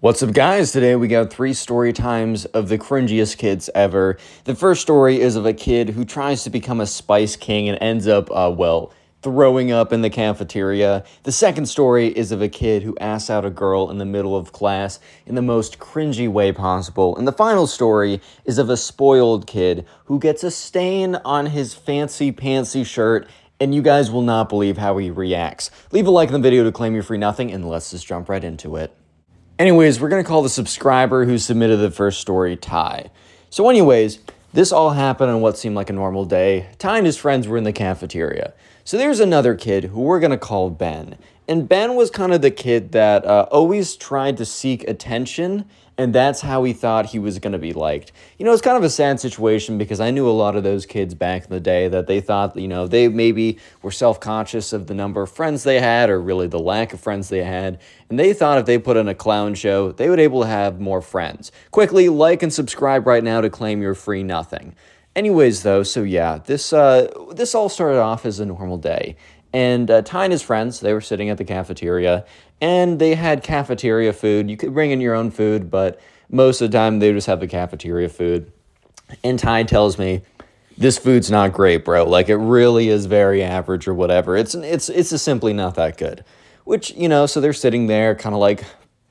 What's up, guys? Today we got three story times of the cringiest kids ever. The first story is of a kid who tries to become a Spice King and ends up, uh, well, throwing up in the cafeteria. The second story is of a kid who asks out a girl in the middle of class in the most cringy way possible. And the final story is of a spoiled kid who gets a stain on his fancy pantsy shirt. And you guys will not believe how he reacts. Leave a like on the video to claim your free nothing, and let's just jump right into it. Anyways, we're going to call the subscriber who submitted the first story Ty. So, anyways, this all happened on what seemed like a normal day. Ty and his friends were in the cafeteria. So, there's another kid who we're going to call Ben. And Ben was kind of the kid that uh, always tried to seek attention and that's how he thought he was going to be liked. You know, it's kind of a sad situation because I knew a lot of those kids back in the day that they thought, you know, they maybe were self conscious of the number of friends they had or really the lack of friends they had. And they thought if they put on a clown show, they would able to have more friends. Quickly, like and subscribe right now to claim your free nothing. Anyways, though, so yeah, this uh, this all started off as a normal day, and uh, Ty and his friends they were sitting at the cafeteria, and they had cafeteria food. You could bring in your own food, but most of the time they just have the cafeteria food. And Ty tells me, "This food's not great, bro. Like it really is very average or whatever. It's it's it's simply not that good." Which you know, so they're sitting there, kind of like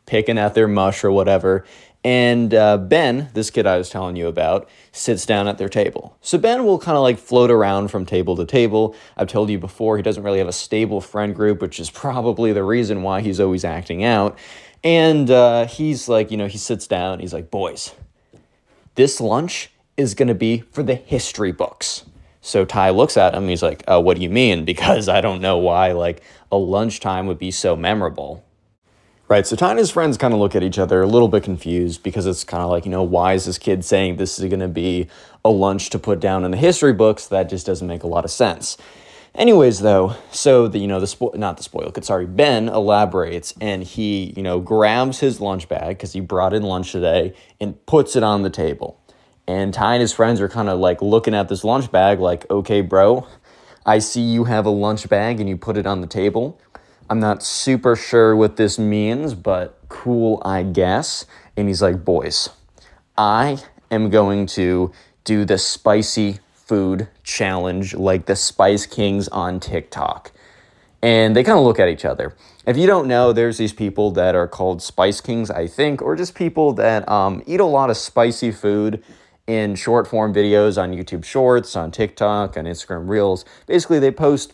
picking at their mush or whatever. And uh, Ben, this kid I was telling you about, sits down at their table. So Ben will kind of like float around from table to table. I've told you before, he doesn't really have a stable friend group, which is probably the reason why he's always acting out. And uh, he's like, you know, he sits down, he's like, boys, this lunch is going to be for the history books. So Ty looks at him, he's like, uh, what do you mean? Because I don't know why like a lunchtime would be so memorable. Right, so Ty and his friends kind of look at each other a little bit confused because it's kind of like, you know, why is this kid saying this is going to be a lunch to put down in the history books? That just doesn't make a lot of sense. Anyways, though, so the you know the spo- not the spoil sorry, Ben elaborates and he you know grabs his lunch bag because he brought in lunch today and puts it on the table. And Ty and his friends are kind of like looking at this lunch bag, like, okay, bro, I see you have a lunch bag and you put it on the table. I'm not super sure what this means, but cool, I guess. And he's like, Boys, I am going to do the spicy food challenge like the Spice Kings on TikTok. And they kind of look at each other. If you don't know, there's these people that are called Spice Kings, I think, or just people that um, eat a lot of spicy food in short form videos on YouTube Shorts, on TikTok, on Instagram Reels. Basically, they post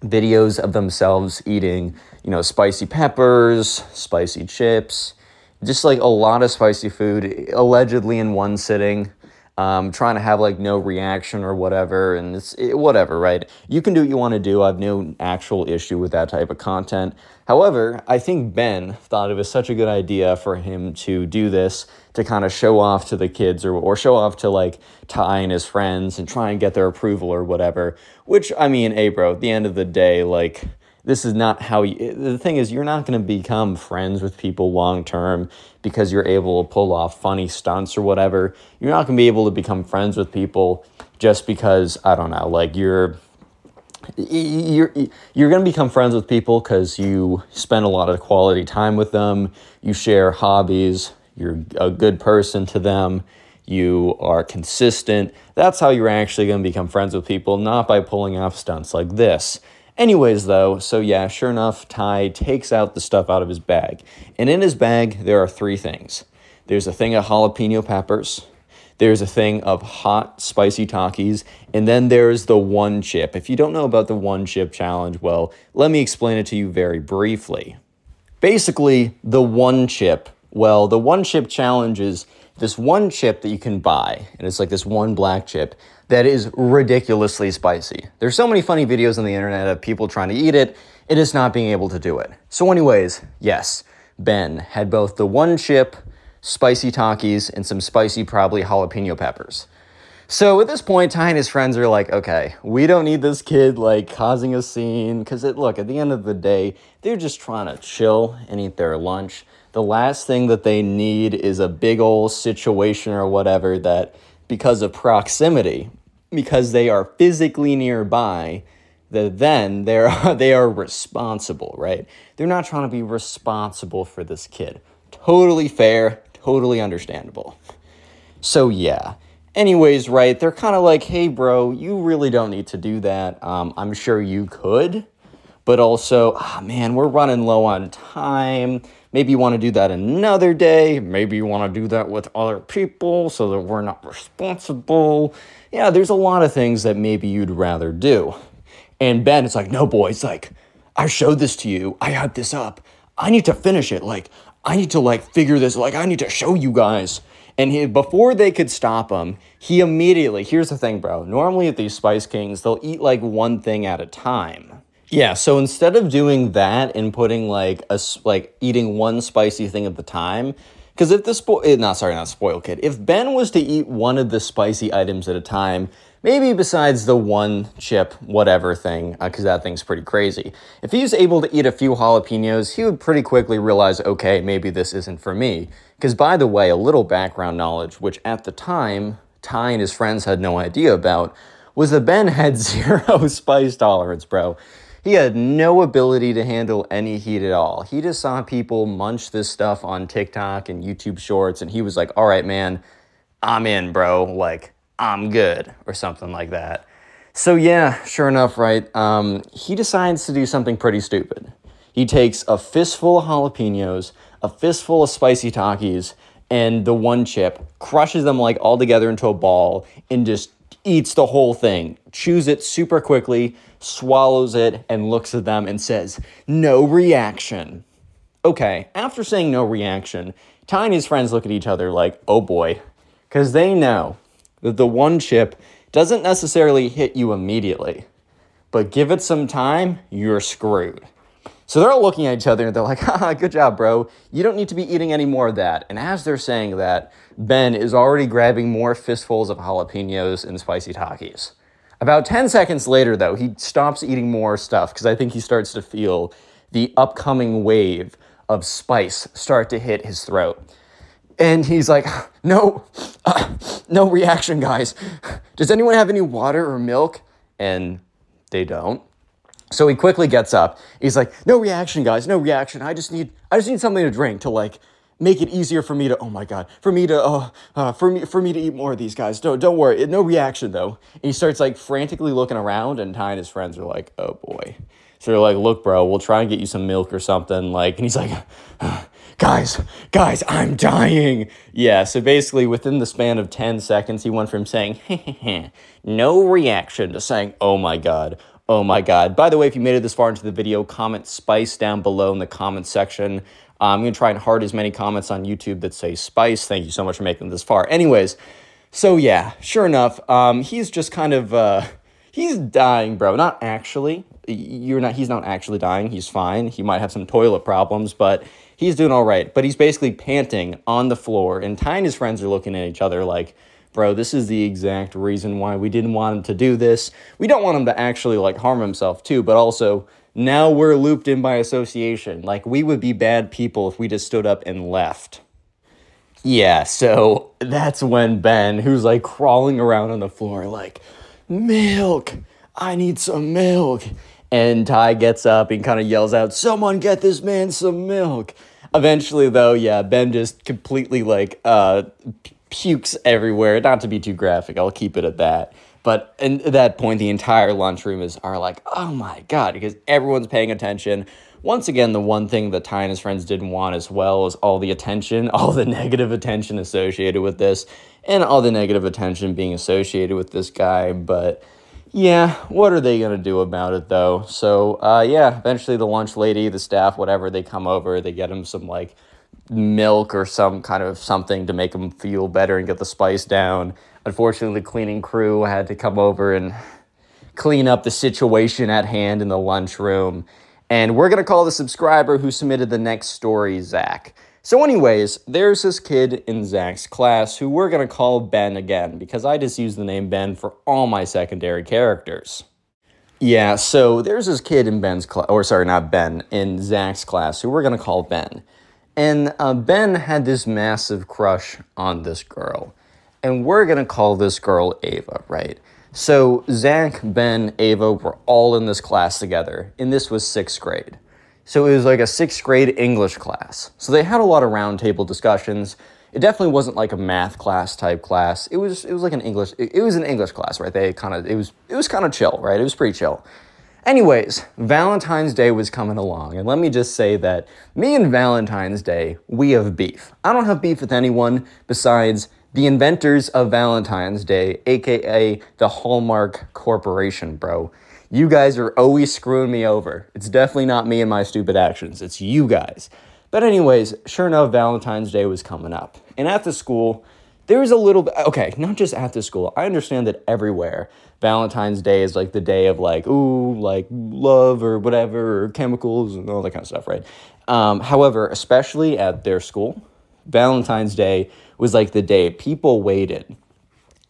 videos of themselves eating, you know, spicy peppers, spicy chips, just like a lot of spicy food, allegedly in one sitting. Um, trying to have like no reaction or whatever, and it's it, whatever, right? You can do what you want to do. I have no actual issue with that type of content. However, I think Ben thought it was such a good idea for him to do this to kind of show off to the kids or, or show off to like Ty and his friends and try and get their approval or whatever. Which, I mean, hey, bro, at the end of the day, like, this is not how you the thing is you're not going to become friends with people long term because you're able to pull off funny stunts or whatever. You're not going to be able to become friends with people just because i don't know like you're you're you're going to become friends with people cuz you spend a lot of quality time with them. You share hobbies. You're a good person to them. You are consistent. That's how you're actually going to become friends with people not by pulling off stunts like this Anyways, though, so yeah, sure enough, Ty takes out the stuff out of his bag. And in his bag, there are three things there's a thing of jalapeno peppers, there's a thing of hot, spicy Takis, and then there's the one chip. If you don't know about the one chip challenge, well, let me explain it to you very briefly. Basically, the one chip, well, the one chip challenge is this one chip that you can buy, and it's like this one black chip that is ridiculously spicy. There's so many funny videos on the internet of people trying to eat it and just not being able to do it. So, anyways, yes, Ben had both the one chip, spicy Takis, and some spicy, probably jalapeno peppers. So at this point, Ty and his friends are like, okay, we don't need this kid like causing a scene. Cause it, look, at the end of the day, they're just trying to chill and eat their lunch. The last thing that they need is a big old situation or whatever that because of proximity, because they are physically nearby, that then they're they are responsible, right? They're not trying to be responsible for this kid. Totally fair, totally understandable. So, yeah. Anyways, right, they're kind of like, hey, bro, you really don't need to do that. Um, I'm sure you could, but also, oh, man, we're running low on time. Maybe you want to do that another day. Maybe you want to do that with other people so that we're not responsible. Yeah, there's a lot of things that maybe you'd rather do. And Ben is like, no, boys, like, I showed this to you. I had this up. I need to finish it. Like, I need to like figure this. Like, I need to show you guys. And he, before they could stop him, he immediately, here's the thing, bro. Normally at these Spice Kings, they'll eat like one thing at a time. Yeah, so instead of doing that and putting like a like eating one spicy thing at the time, because if the spoil, eh, not sorry, not spoil kid. If Ben was to eat one of the spicy items at a time, maybe besides the one chip whatever thing, because uh, that thing's pretty crazy. If he was able to eat a few jalapenos, he would pretty quickly realize, okay, maybe this isn't for me. Because by the way, a little background knowledge, which at the time Ty and his friends had no idea about, was that Ben had zero spice tolerance, bro. He had no ability to handle any heat at all. He just saw people munch this stuff on TikTok and YouTube shorts, and he was like, all right, man, I'm in, bro. Like, I'm good, or something like that. So, yeah, sure enough, right? Um, he decides to do something pretty stupid. He takes a fistful of jalapenos, a fistful of spicy Takis, and the one chip, crushes them like all together into a ball, and just eats the whole thing, chews it super quickly, swallows it, and looks at them and says, No reaction. Okay, after saying no reaction, Ty and his friends look at each other like, Oh boy, because they know that the one chip doesn't necessarily hit you immediately, but give it some time, you're screwed. So they're all looking at each other and they're like, haha, good job, bro. You don't need to be eating any more of that. And as they're saying that, Ben is already grabbing more fistfuls of jalapenos and spicy Takis. About 10 seconds later, though, he stops eating more stuff because I think he starts to feel the upcoming wave of spice start to hit his throat. And he's like, no, uh, no reaction, guys. Does anyone have any water or milk? And they don't. So he quickly gets up. He's like, "No reaction, guys. No reaction. I just need, I just need something to drink to like make it easier for me to. Oh my god, for me to, uh, uh for me, for me to eat more of these guys. Don't, don't worry. No reaction though." And he starts like frantically looking around, and Ty and his friends are like, "Oh boy." So they're like, "Look, bro, we'll try and get you some milk or something." Like, and he's like, "Guys, guys, I'm dying." Yeah. So basically, within the span of ten seconds, he went from saying, "No reaction" to saying, "Oh my god." Oh my God. By the way, if you made it this far into the video, comment spice down below in the comment section. Uh, I'm going to try and heart as many comments on YouTube that say spice. Thank you so much for making this far. Anyways, so yeah, sure enough, um, he's just kind of, uh, he's dying, bro. Not actually. You're not, he's not actually dying. He's fine. He might have some toilet problems, but he's doing all right. But he's basically panting on the floor, and Ty and his friends are looking at each other like, bro, this is the exact reason why we didn't want him to do this. We don't want him to actually like harm himself too, but also now we're looped in by association. Like we would be bad people if we just stood up and left. Yeah, so that's when Ben, who's like crawling around on the floor, like, milk, I need some milk. And Ty gets up and kind of yells out, Someone get this man some milk. Eventually, though, yeah, Ben just completely like uh, pukes everywhere. Not to be too graphic, I'll keep it at that. But at that point, the entire lunchroom is are like, oh my god, because everyone's paying attention. Once again, the one thing that Ty and his friends didn't want as well is all the attention, all the negative attention associated with this, and all the negative attention being associated with this guy. But yeah, what are they gonna do about it though? So uh, yeah, eventually the lunch lady, the staff, whatever, they come over, they get him some like milk or some kind of something to make them feel better and get the spice down. Unfortunately, the cleaning crew had to come over and clean up the situation at hand in the lunchroom. And we're going to call the subscriber who submitted the next story Zach. So, anyways, there's this kid in Zach's class who we're going to call Ben again because I just use the name Ben for all my secondary characters. Yeah, so there's this kid in Ben's class, or sorry, not Ben, in Zach's class who we're going to call Ben. And uh, Ben had this massive crush on this girl. And we're going to call this girl Ava, right? So Zach, Ben, Ava were all in this class together. And this was sixth grade. So it was like a sixth grade English class. So they had a lot of roundtable discussions. It definitely wasn't like a math class type class. It was it was like an English it, it was an English class, right? They kind of it was it was kind of chill, right? It was pretty chill. Anyways, Valentine's Day was coming along, and let me just say that me and Valentine's Day, we have beef. I don't have beef with anyone besides the inventors of Valentine's Day, aka the Hallmark Corporation, bro. You guys are always screwing me over. It's definitely not me and my stupid actions, it's you guys. But, anyways, sure enough, Valentine's Day was coming up. And at the school, there was a little bit, okay, not just at the school. I understand that everywhere, Valentine's Day is like the day of like, ooh, like love or whatever, or chemicals and all that kind of stuff, right? Um, however, especially at their school, Valentine's Day was like the day people waited.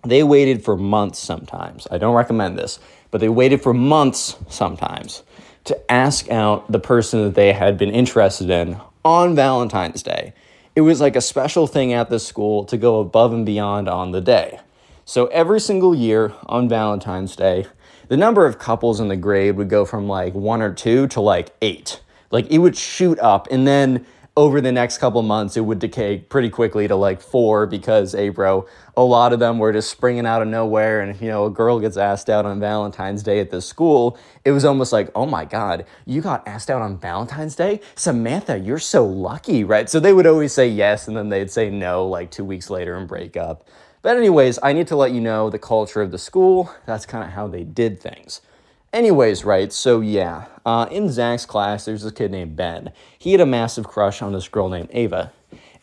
They waited for months sometimes. I don't recommend this, but they waited for months sometimes to ask out the person that they had been interested in on Valentine's Day. It was like a special thing at the school to go above and beyond on the day. So every single year on Valentine's Day, the number of couples in the grade would go from like one or two to like eight. Like it would shoot up and then over the next couple months, it would decay pretty quickly to like four because, hey, bro, a lot of them were just springing out of nowhere. And, you know, a girl gets asked out on Valentine's Day at the school. It was almost like, oh my God, you got asked out on Valentine's Day? Samantha, you're so lucky, right? So they would always say yes, and then they'd say no like two weeks later and break up. But, anyways, I need to let you know the culture of the school. That's kind of how they did things. Anyways, right, so yeah, uh, in Zach's class, there's this kid named Ben. He had a massive crush on this girl named Ava.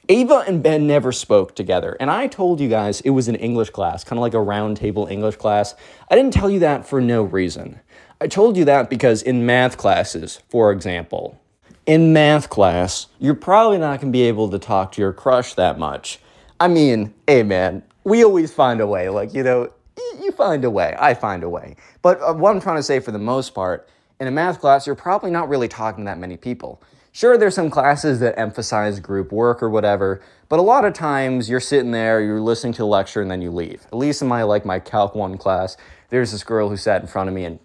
Ava and Ben never spoke together, and I told you guys it was an English class, kind of like a roundtable English class. I didn't tell you that for no reason. I told you that because in math classes, for example, in math class, you're probably not going to be able to talk to your crush that much. I mean, hey man, we always find a way. Like, you know, you find a way. I find a way. But uh, what I'm trying to say for the most part, in a math class, you're probably not really talking to that many people. Sure, there's some classes that emphasize group work or whatever, but a lot of times you're sitting there, you're listening to a lecture, and then you leave. At least in my like my Calc 1 class, there's this girl who sat in front of me, and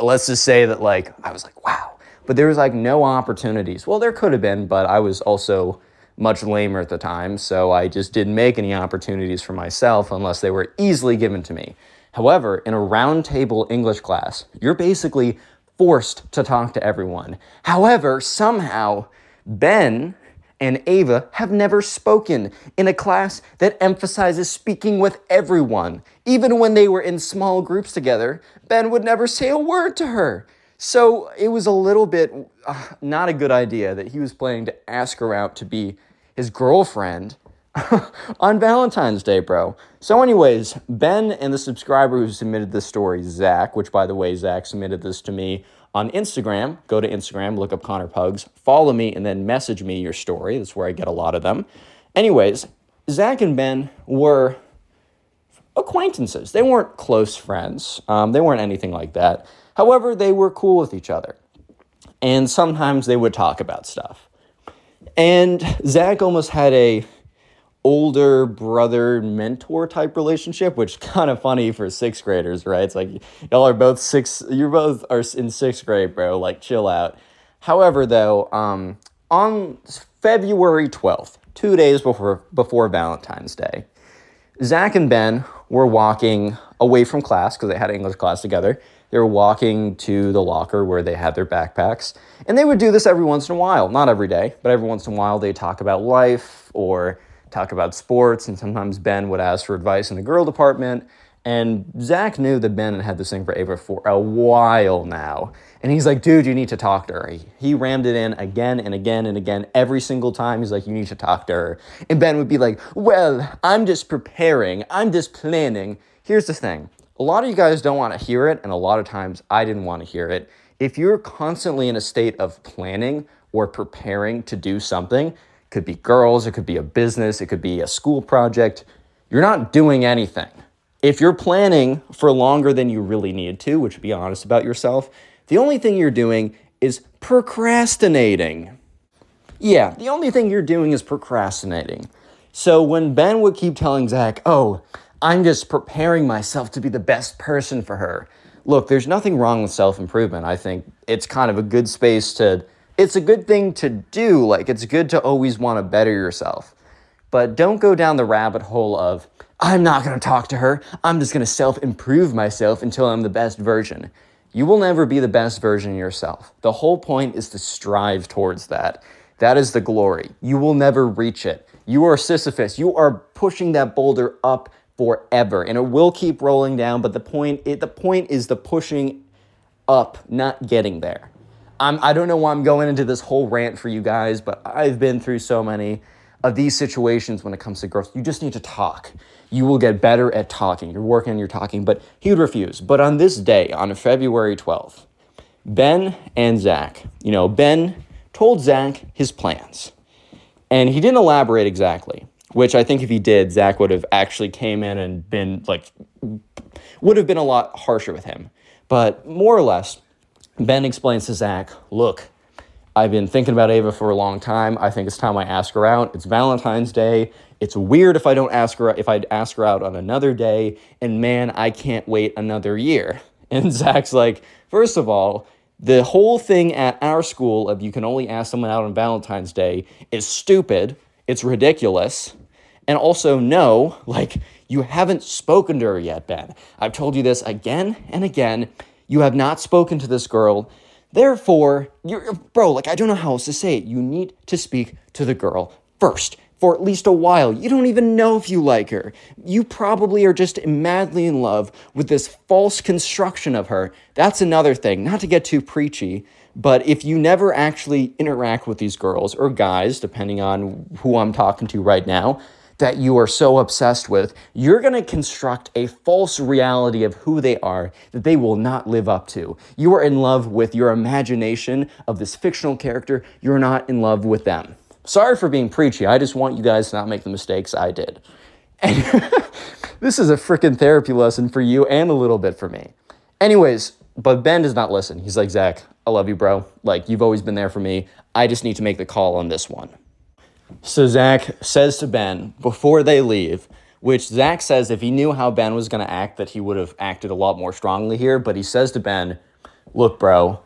let's just say that like I was like, wow. But there was like no opportunities. Well, there could have been, but I was also much lamer at the time, so I just didn't make any opportunities for myself unless they were easily given to me. However, in a roundtable English class, you're basically forced to talk to everyone. However, somehow, Ben and Ava have never spoken in a class that emphasizes speaking with everyone. Even when they were in small groups together, Ben would never say a word to her. So it was a little bit uh, not a good idea that he was planning to ask her out to be his girlfriend on Valentine's Day, bro. So, anyways, Ben and the subscriber who submitted this story, Zach, which by the way, Zach submitted this to me on Instagram. Go to Instagram, look up Connor Pugs, follow me, and then message me your story. That's where I get a lot of them. Anyways, Zach and Ben were acquaintances. They weren't close friends, um, they weren't anything like that. However, they were cool with each other. And sometimes they would talk about stuff. And Zach almost had a older brother mentor type relationship, which kind of funny for sixth graders, right? It's like y'all are both six, you're both are in sixth grade, bro. Like chill out. However, though, um, on February twelfth, two days before before Valentine's Day, Zach and Ben were walking away from class because they had English class together. They were walking to the locker where they had their backpacks. And they would do this every once in a while. Not every day, but every once in a while they talk about life or talk about sports. And sometimes Ben would ask for advice in the girl department. And Zach knew that Ben had had this thing for Ava for a while now. And he's like, dude, you need to talk to her. He, he rammed it in again and again and again every single time. He's like, you need to talk to her. And Ben would be like, well, I'm just preparing, I'm just planning. Here's the thing a lot of you guys don't want to hear it, and a lot of times I didn't want to hear it. If you're constantly in a state of planning or preparing to do something, it could be girls, it could be a business, it could be a school project, you're not doing anything. If you're planning for longer than you really need to, which be honest about yourself, the only thing you're doing is procrastinating. Yeah, the only thing you're doing is procrastinating. So when Ben would keep telling Zach, oh, I'm just preparing myself to be the best person for her. Look, there's nothing wrong with self improvement. I think it's kind of a good space to it's a good thing to do. Like, it's good to always want to better yourself. But don't go down the rabbit hole of, I'm not going to talk to her. I'm just going to self improve myself until I'm the best version. You will never be the best version of yourself. The whole point is to strive towards that. That is the glory. You will never reach it. You are Sisyphus. You are pushing that boulder up forever, and it will keep rolling down. But the point, it, the point is the pushing up, not getting there. I'm, I don't know why I'm going into this whole rant for you guys, but I've been through so many of these situations when it comes to girls. You just need to talk. You will get better at talking. You're working on your talking, but he would refuse. But on this day, on February 12th, Ben and Zach, you know, Ben told Zach his plans. And he didn't elaborate exactly, which I think if he did, Zach would have actually came in and been like, would have been a lot harsher with him. But more or less, Ben explains to Zach, look, I've been thinking about Ava for a long time. I think it's time I ask her out. It's Valentine's Day. It's weird if I don't ask her if I'd ask her out on another day. And man, I can't wait another year. And Zach's like, first of all, the whole thing at our school of you can only ask someone out on Valentine's Day is stupid. It's ridiculous. And also, no, like, you haven't spoken to her yet, Ben. I've told you this again and again. You have not spoken to this girl. Therefore, you're, bro, like, I don't know how else to say it. You need to speak to the girl first for at least a while. You don't even know if you like her. You probably are just madly in love with this false construction of her. That's another thing, not to get too preachy, but if you never actually interact with these girls or guys, depending on who I'm talking to right now, that you are so obsessed with, you're going to construct a false reality of who they are that they will not live up to. You are in love with your imagination of this fictional character, you're not in love with them. Sorry for being preachy. I just want you guys to not make the mistakes I did. And this is a freaking therapy lesson for you and a little bit for me. Anyways, but Ben does not listen. He's like, Zach, I love you, bro. Like, you've always been there for me. I just need to make the call on this one. So Zach says to Ben before they leave, which Zach says if he knew how Ben was going to act, that he would have acted a lot more strongly here. But he says to Ben, Look, bro,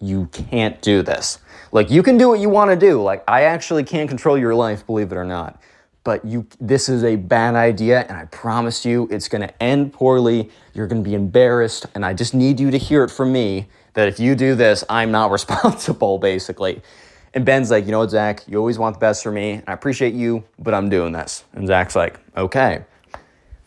you can't do this. Like you can do what you want to do. Like I actually can't control your life, believe it or not. But you this is a bad idea and I promise you it's going to end poorly. You're going to be embarrassed and I just need you to hear it from me that if you do this, I'm not responsible basically. And Ben's like, "You know what, Zach? You always want the best for me. I appreciate you, but I'm doing this." And Zach's like, "Okay."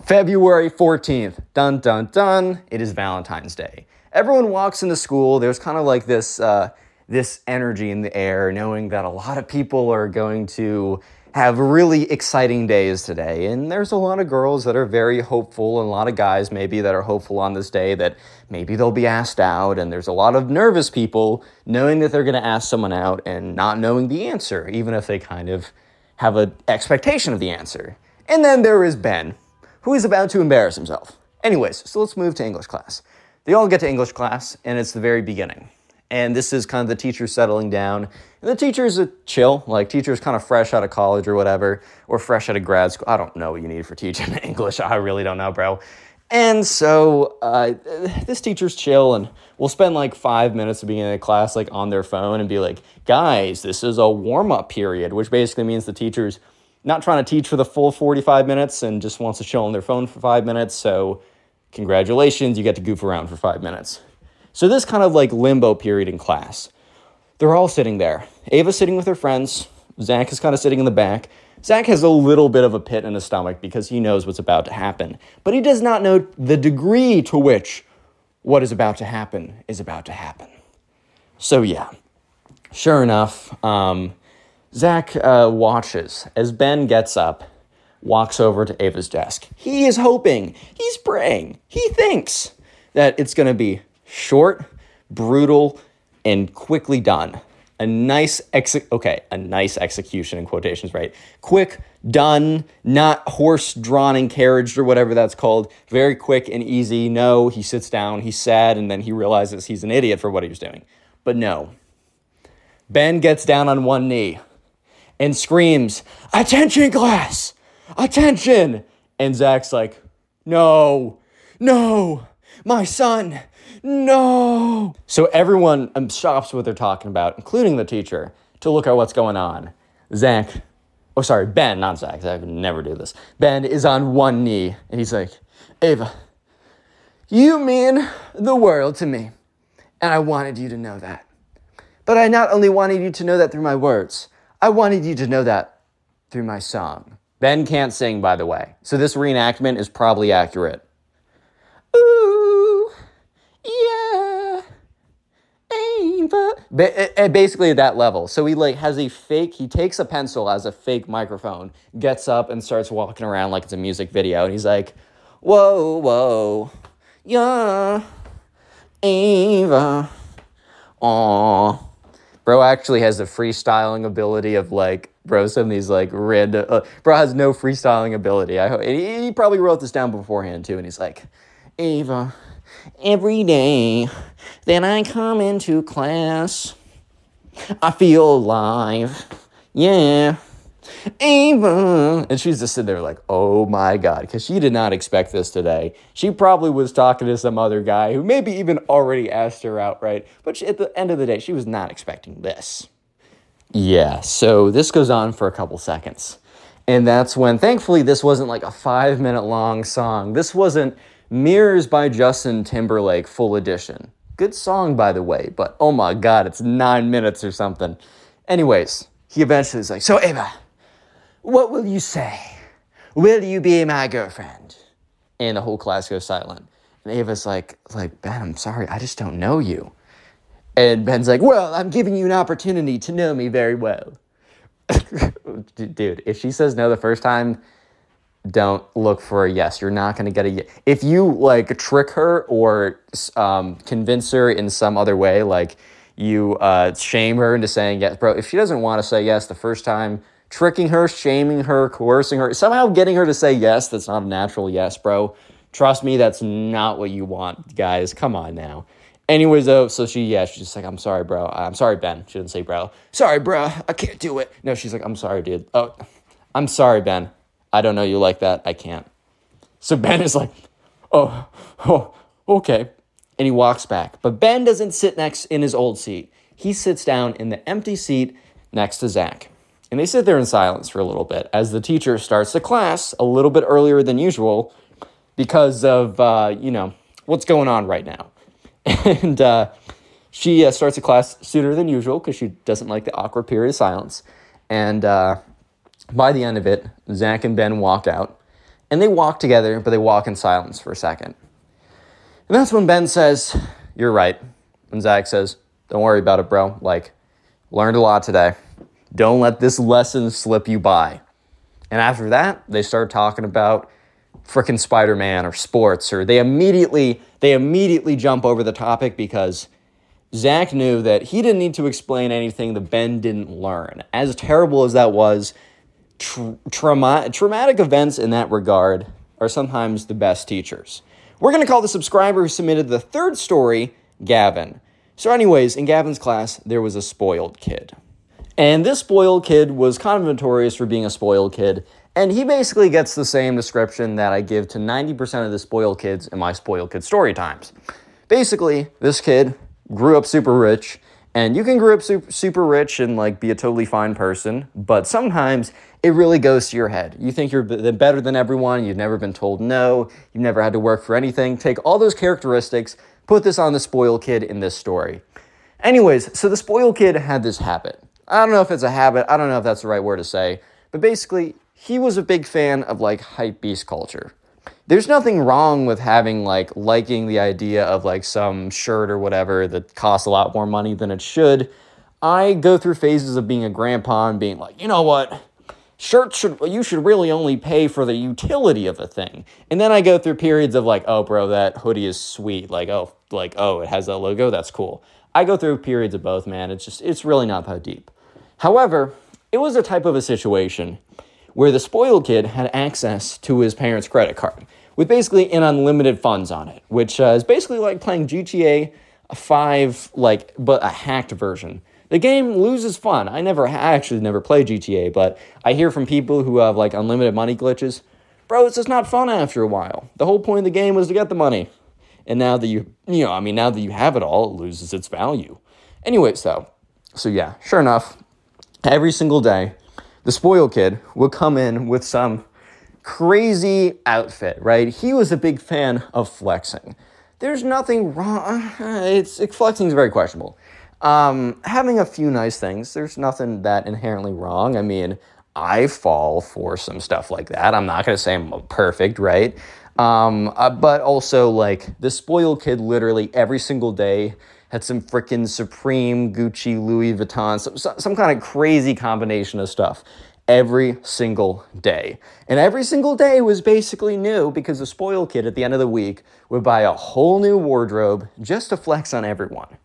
February 14th. Dun dun dun. It is Valentine's Day everyone walks into school. There's kind of like this uh, this energy in the air, knowing that a lot of people are going to have really exciting days today. And there's a lot of girls that are very hopeful, and a lot of guys maybe that are hopeful on this day that maybe they'll be asked out. And there's a lot of nervous people knowing that they're going to ask someone out and not knowing the answer, even if they kind of have an expectation of the answer. And then there is Ben, who is about to embarrass himself. Anyways, so let's move to English class. They all get to English class, and it's the very beginning. And this is kind of the teacher settling down. And the teacher's a chill, like teacher's kind of fresh out of college or whatever, or fresh out of grad school. I don't know what you need for teaching English. I really don't know, bro. And so uh, this teacher's chill, and we'll spend like five minutes at the beginning of class, like on their phone, and be like, guys, this is a warm up period, which basically means the teacher's not trying to teach for the full 45 minutes and just wants to chill on their phone for five minutes. So Congratulations, you get to goof around for five minutes. So, this kind of like limbo period in class. They're all sitting there. Ava's sitting with her friends. Zach is kind of sitting in the back. Zach has a little bit of a pit in his stomach because he knows what's about to happen, but he does not know the degree to which what is about to happen is about to happen. So, yeah, sure enough, um, Zach uh, watches as Ben gets up walks over to Ava's desk. He is hoping, he's praying, he thinks that it's going to be short, brutal, and quickly done. A nice ex okay, a nice execution in quotations, right? Quick, done, not horse drawn and carriaged or whatever that's called. Very quick and easy. No, he sits down, he's sad, and then he realizes he's an idiot for what he was doing. But no. Ben gets down on one knee and screams, Attention, class! attention. And Zach's like, no, no, My son! No! So everyone um, stops what they're talking about, including the teacher, to look at what's going on. Zach, oh, sorry, Ben, not Zach. Zach would never do this. Ben is on one knee, and he's like, Ava, you mean the world to me, and I wanted you to know that. But I not only wanted you to know that through my words, I wanted you to know that through my song. Ben can't sing, by the way, so this reenactment is probably accurate. Ooh, yeah, Ava. Ba- eh, basically at that level. So he like has a fake. He takes a pencil as a fake microphone, gets up and starts walking around like it's a music video, and he's like, "Whoa, whoa, yeah, Ava, aw." Bro actually has the freestyling ability of like, bro, some of these like random, uh, bro has no freestyling ability. I hope, he, he probably wrote this down beforehand too, and he's like, Ava, every day that I come into class, I feel alive. Yeah. Ava. And she's just sitting there like, oh my God, because she did not expect this today. She probably was talking to some other guy who maybe even already asked her out, right? But she, at the end of the day, she was not expecting this. Yeah, so this goes on for a couple seconds. And that's when, thankfully, this wasn't like a five minute long song. This wasn't Mirrors by Justin Timberlake full edition. Good song, by the way, but oh my God, it's nine minutes or something. Anyways, he eventually is like, So, Ava, what will you say? Will you be my girlfriend? And the whole class goes silent. And Ava's like, like, Ben, I'm sorry, I just don't know you. And Ben's like, Well, I'm giving you an opportunity to know me very well. Dude, if she says no the first time, don't look for a yes. You're not going to get a yes. If you like trick her or um, convince her in some other way, like you uh, shame her into saying yes, bro, if she doesn't want to say yes the first time, tricking her, shaming her, coercing her, somehow getting her to say yes that's not a natural yes, bro. Trust me, that's not what you want, guys. Come on now. Anyways, though, so she, yeah, she's just like, I'm sorry, bro. I'm sorry, Ben. She didn't say bro. Sorry, bro. I can't do it. No, she's like, I'm sorry, dude. Oh, I'm sorry, Ben. I don't know you like that. I can't. So Ben is like, oh, oh, okay. And he walks back. But Ben doesn't sit next in his old seat. He sits down in the empty seat next to Zach. And they sit there in silence for a little bit as the teacher starts the class a little bit earlier than usual because of, uh, you know, what's going on right now. and uh, she uh, starts the class sooner than usual because she doesn't like the awkward period of silence. And uh, by the end of it, Zach and Ben walk out. And they walk together, but they walk in silence for a second. And that's when Ben says, You're right. And Zach says, Don't worry about it, bro. Like, learned a lot today. Don't let this lesson slip you by. And after that, they start talking about frickin' Spider-Man or sports, or they immediately they immediately jump over the topic because Zach knew that he didn't need to explain anything that Ben didn't learn. As terrible as that was, tra- trauma- traumatic events in that regard are sometimes the best teachers. We're going to call the subscriber who submitted the third story Gavin. So, anyways, in Gavin's class, there was a spoiled kid. And this spoiled kid was kind of notorious for being a spoiled kid. And he basically gets the same description that I give to 90% of the spoiled kids in my spoiled kid story times. Basically, this kid grew up super rich, and you can grow up super, super rich and like be a totally fine person, but sometimes it really goes to your head. You think you're better than everyone, you've never been told no, you've never had to work for anything. Take all those characteristics, put this on the spoiled kid in this story. Anyways, so the spoiled kid had this habit. I don't know if it's a habit, I don't know if that's the right word to say, but basically, he was a big fan of like hype beast culture. There's nothing wrong with having like liking the idea of like some shirt or whatever that costs a lot more money than it should. I go through phases of being a grandpa and being like, you know what? Shirts should you should really only pay for the utility of a thing. And then I go through periods of like, oh bro, that hoodie is sweet. Like, oh, like, oh, it has that logo, that's cool. I go through periods of both, man. It's just it's really not that deep. However, it was a type of a situation where the spoiled kid had access to his parents' credit card with basically an unlimited funds on it, which uh, is basically like playing GTA 5, like, but a hacked version. The game loses fun. I never, I actually never played GTA, but I hear from people who have like unlimited money glitches. Bro, it's just not fun after a while. The whole point of the game was to get the money. And now that you, you know, I mean, now that you have it all, it loses its value. Anyway, so, so yeah, sure enough, every single day, the spoiled kid would come in with some crazy outfit, right? He was a big fan of flexing. There's nothing wrong. It's flexing is very questionable. Um, having a few nice things, there's nothing that inherently wrong. I mean, I fall for some stuff like that. I'm not gonna say I'm perfect, right? Um, uh, but also like the spoiled kid, literally every single day had some freaking Supreme, Gucci, Louis Vuitton, some, some, some kind of crazy combination of stuff every single day. And every single day was basically new because the spoiled kid at the end of the week would buy a whole new wardrobe just to flex on everyone.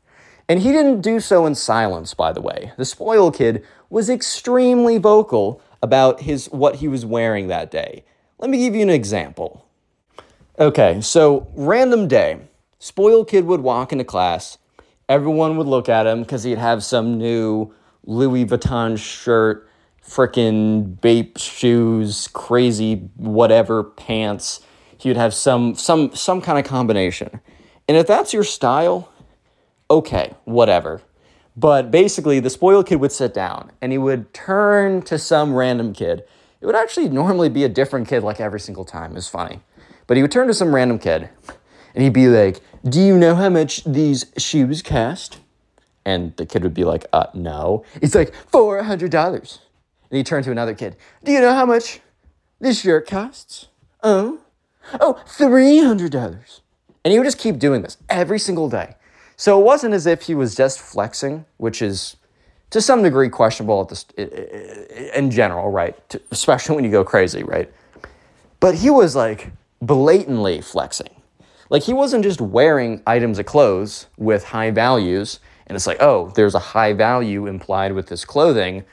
And he didn't do so in silence, by the way. The spoiled kid was extremely vocal about his what he was wearing that day. Let me give you an example. Okay, so random day. Spoiled kid would walk into class everyone would look at him because he'd have some new Louis Vuitton shirt, freaking Bape shoes, crazy whatever pants. He would have some some some kind of combination. And if that's your style, okay, whatever. But basically, the spoiled kid would sit down and he would turn to some random kid. It would actually normally be a different kid like every single time. It's funny. But he would turn to some random kid and he'd be like, Do you know how much these shoes cost? And the kid would be like, uh, no. It's like $400. And he'd turn to another kid, Do you know how much this shirt costs? Oh, oh, $300. And he would just keep doing this every single day. So it wasn't as if he was just flexing, which is to some degree questionable in general, right? Especially when you go crazy, right? But he was like blatantly flexing. Like he wasn't just wearing items of clothes with high values, and it's like, oh, there's a high value implied with this clothing.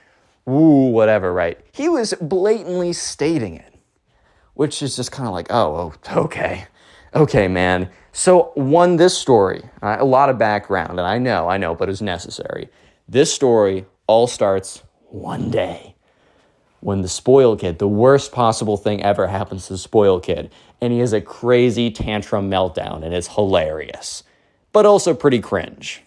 Ooh, whatever, right? He was blatantly stating it, which is just kind of like, oh, oh, okay, okay, man. So, one, this story, uh, a lot of background, and I know, I know, but it's necessary. This story all starts one day when the spoiled kid, the worst possible thing ever happens to the spoiled kid, and he has a crazy tantrum meltdown, and it's hilarious, but also pretty cringe.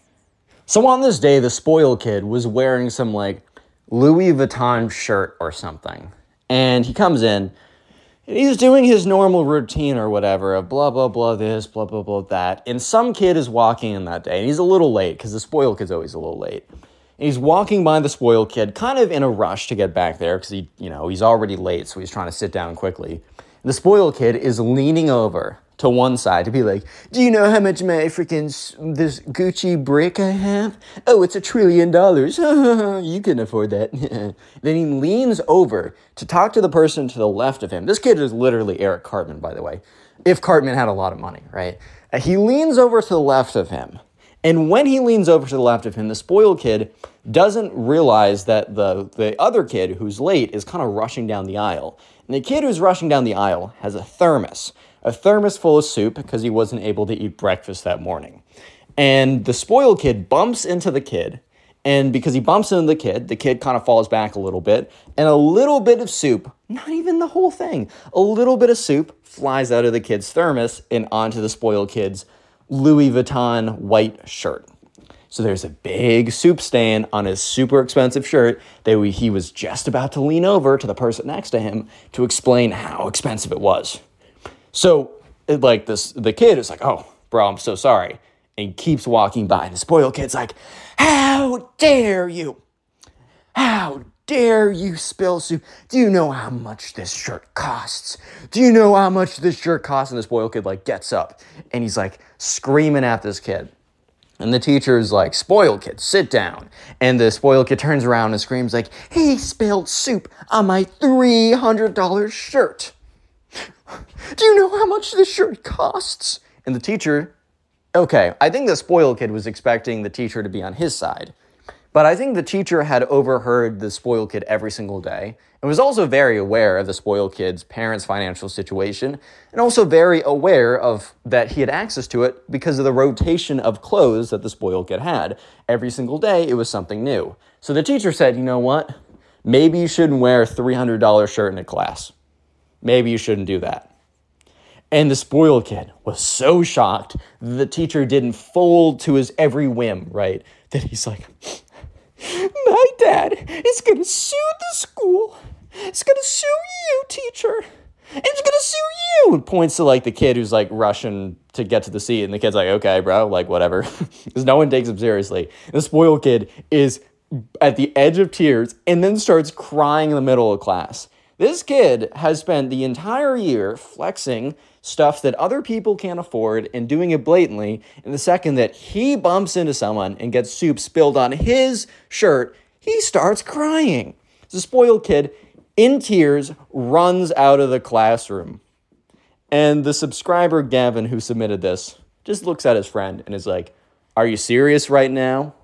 So on this day, the spoiled kid was wearing some like Louis Vuitton shirt or something, and he comes in. And he's doing his normal routine or whatever of blah, blah, blah, this, blah, blah, blah, that. And some kid is walking in that day, and he's a little late because the spoiled kid's always a little late And he's walking by the spoiled kid, kind of in a rush to get back there because he, you know, he's already late, so he's trying to sit down quickly. The spoiled kid is leaning over to one side to be like, "Do you know how much my freaking this Gucci brick I have? Oh, it's a trillion dollars. you can afford that." then he leans over to talk to the person to the left of him. This kid is literally Eric Cartman, by the way. If Cartman had a lot of money, right? Uh, he leans over to the left of him and when he leans over to the left of him, the spoiled kid doesn't realize that the, the other kid who's late is kind of rushing down the aisle. And the kid who's rushing down the aisle has a thermos, a thermos full of soup because he wasn't able to eat breakfast that morning. And the spoiled kid bumps into the kid. And because he bumps into the kid, the kid kind of falls back a little bit. And a little bit of soup, not even the whole thing, a little bit of soup flies out of the kid's thermos and onto the spoiled kid's Louis Vuitton white shirt. So there's a big soup stain on his super expensive shirt that we, he was just about to lean over to the person next to him to explain how expensive it was. So, like this, the kid is like, "Oh, bro, I'm so sorry," and keeps walking by. And the spoiled kid's like, "How dare you? How dare you spill soup? Do you know how much this shirt costs? Do you know how much this shirt costs?" And the spoiled kid like gets up and he's like screaming at this kid. And the teacher is like, spoiled kid, sit down. And the spoiled kid turns around and screams like, he spilled soup on my $300 shirt. Do you know how much this shirt costs? And the teacher, okay, I think the spoiled kid was expecting the teacher to be on his side. But I think the teacher had overheard the spoiled kid every single day and was also very aware of the spoiled kid's parents' financial situation and also very aware of that he had access to it because of the rotation of clothes that the spoiled kid had. Every single day it was something new. So the teacher said, "You know what? Maybe you shouldn't wear a $300 shirt in a class. Maybe you shouldn't do that." And the spoiled kid was so shocked that the teacher didn't fold to his every whim, right? That he's like, My dad is gonna sue the school. It's gonna sue you, teacher. It's gonna sue you. And points to like the kid who's like rushing to get to the seat. And the kid's like, okay, bro, like whatever. Because no one takes him seriously. And the spoiled kid is at the edge of tears and then starts crying in the middle of class. This kid has spent the entire year flexing stuff that other people can't afford and doing it blatantly. And the second that he bumps into someone and gets soup spilled on his shirt, he starts crying. The spoiled kid, in tears, runs out of the classroom. And the subscriber, Gavin, who submitted this, just looks at his friend and is like, Are you serious right now?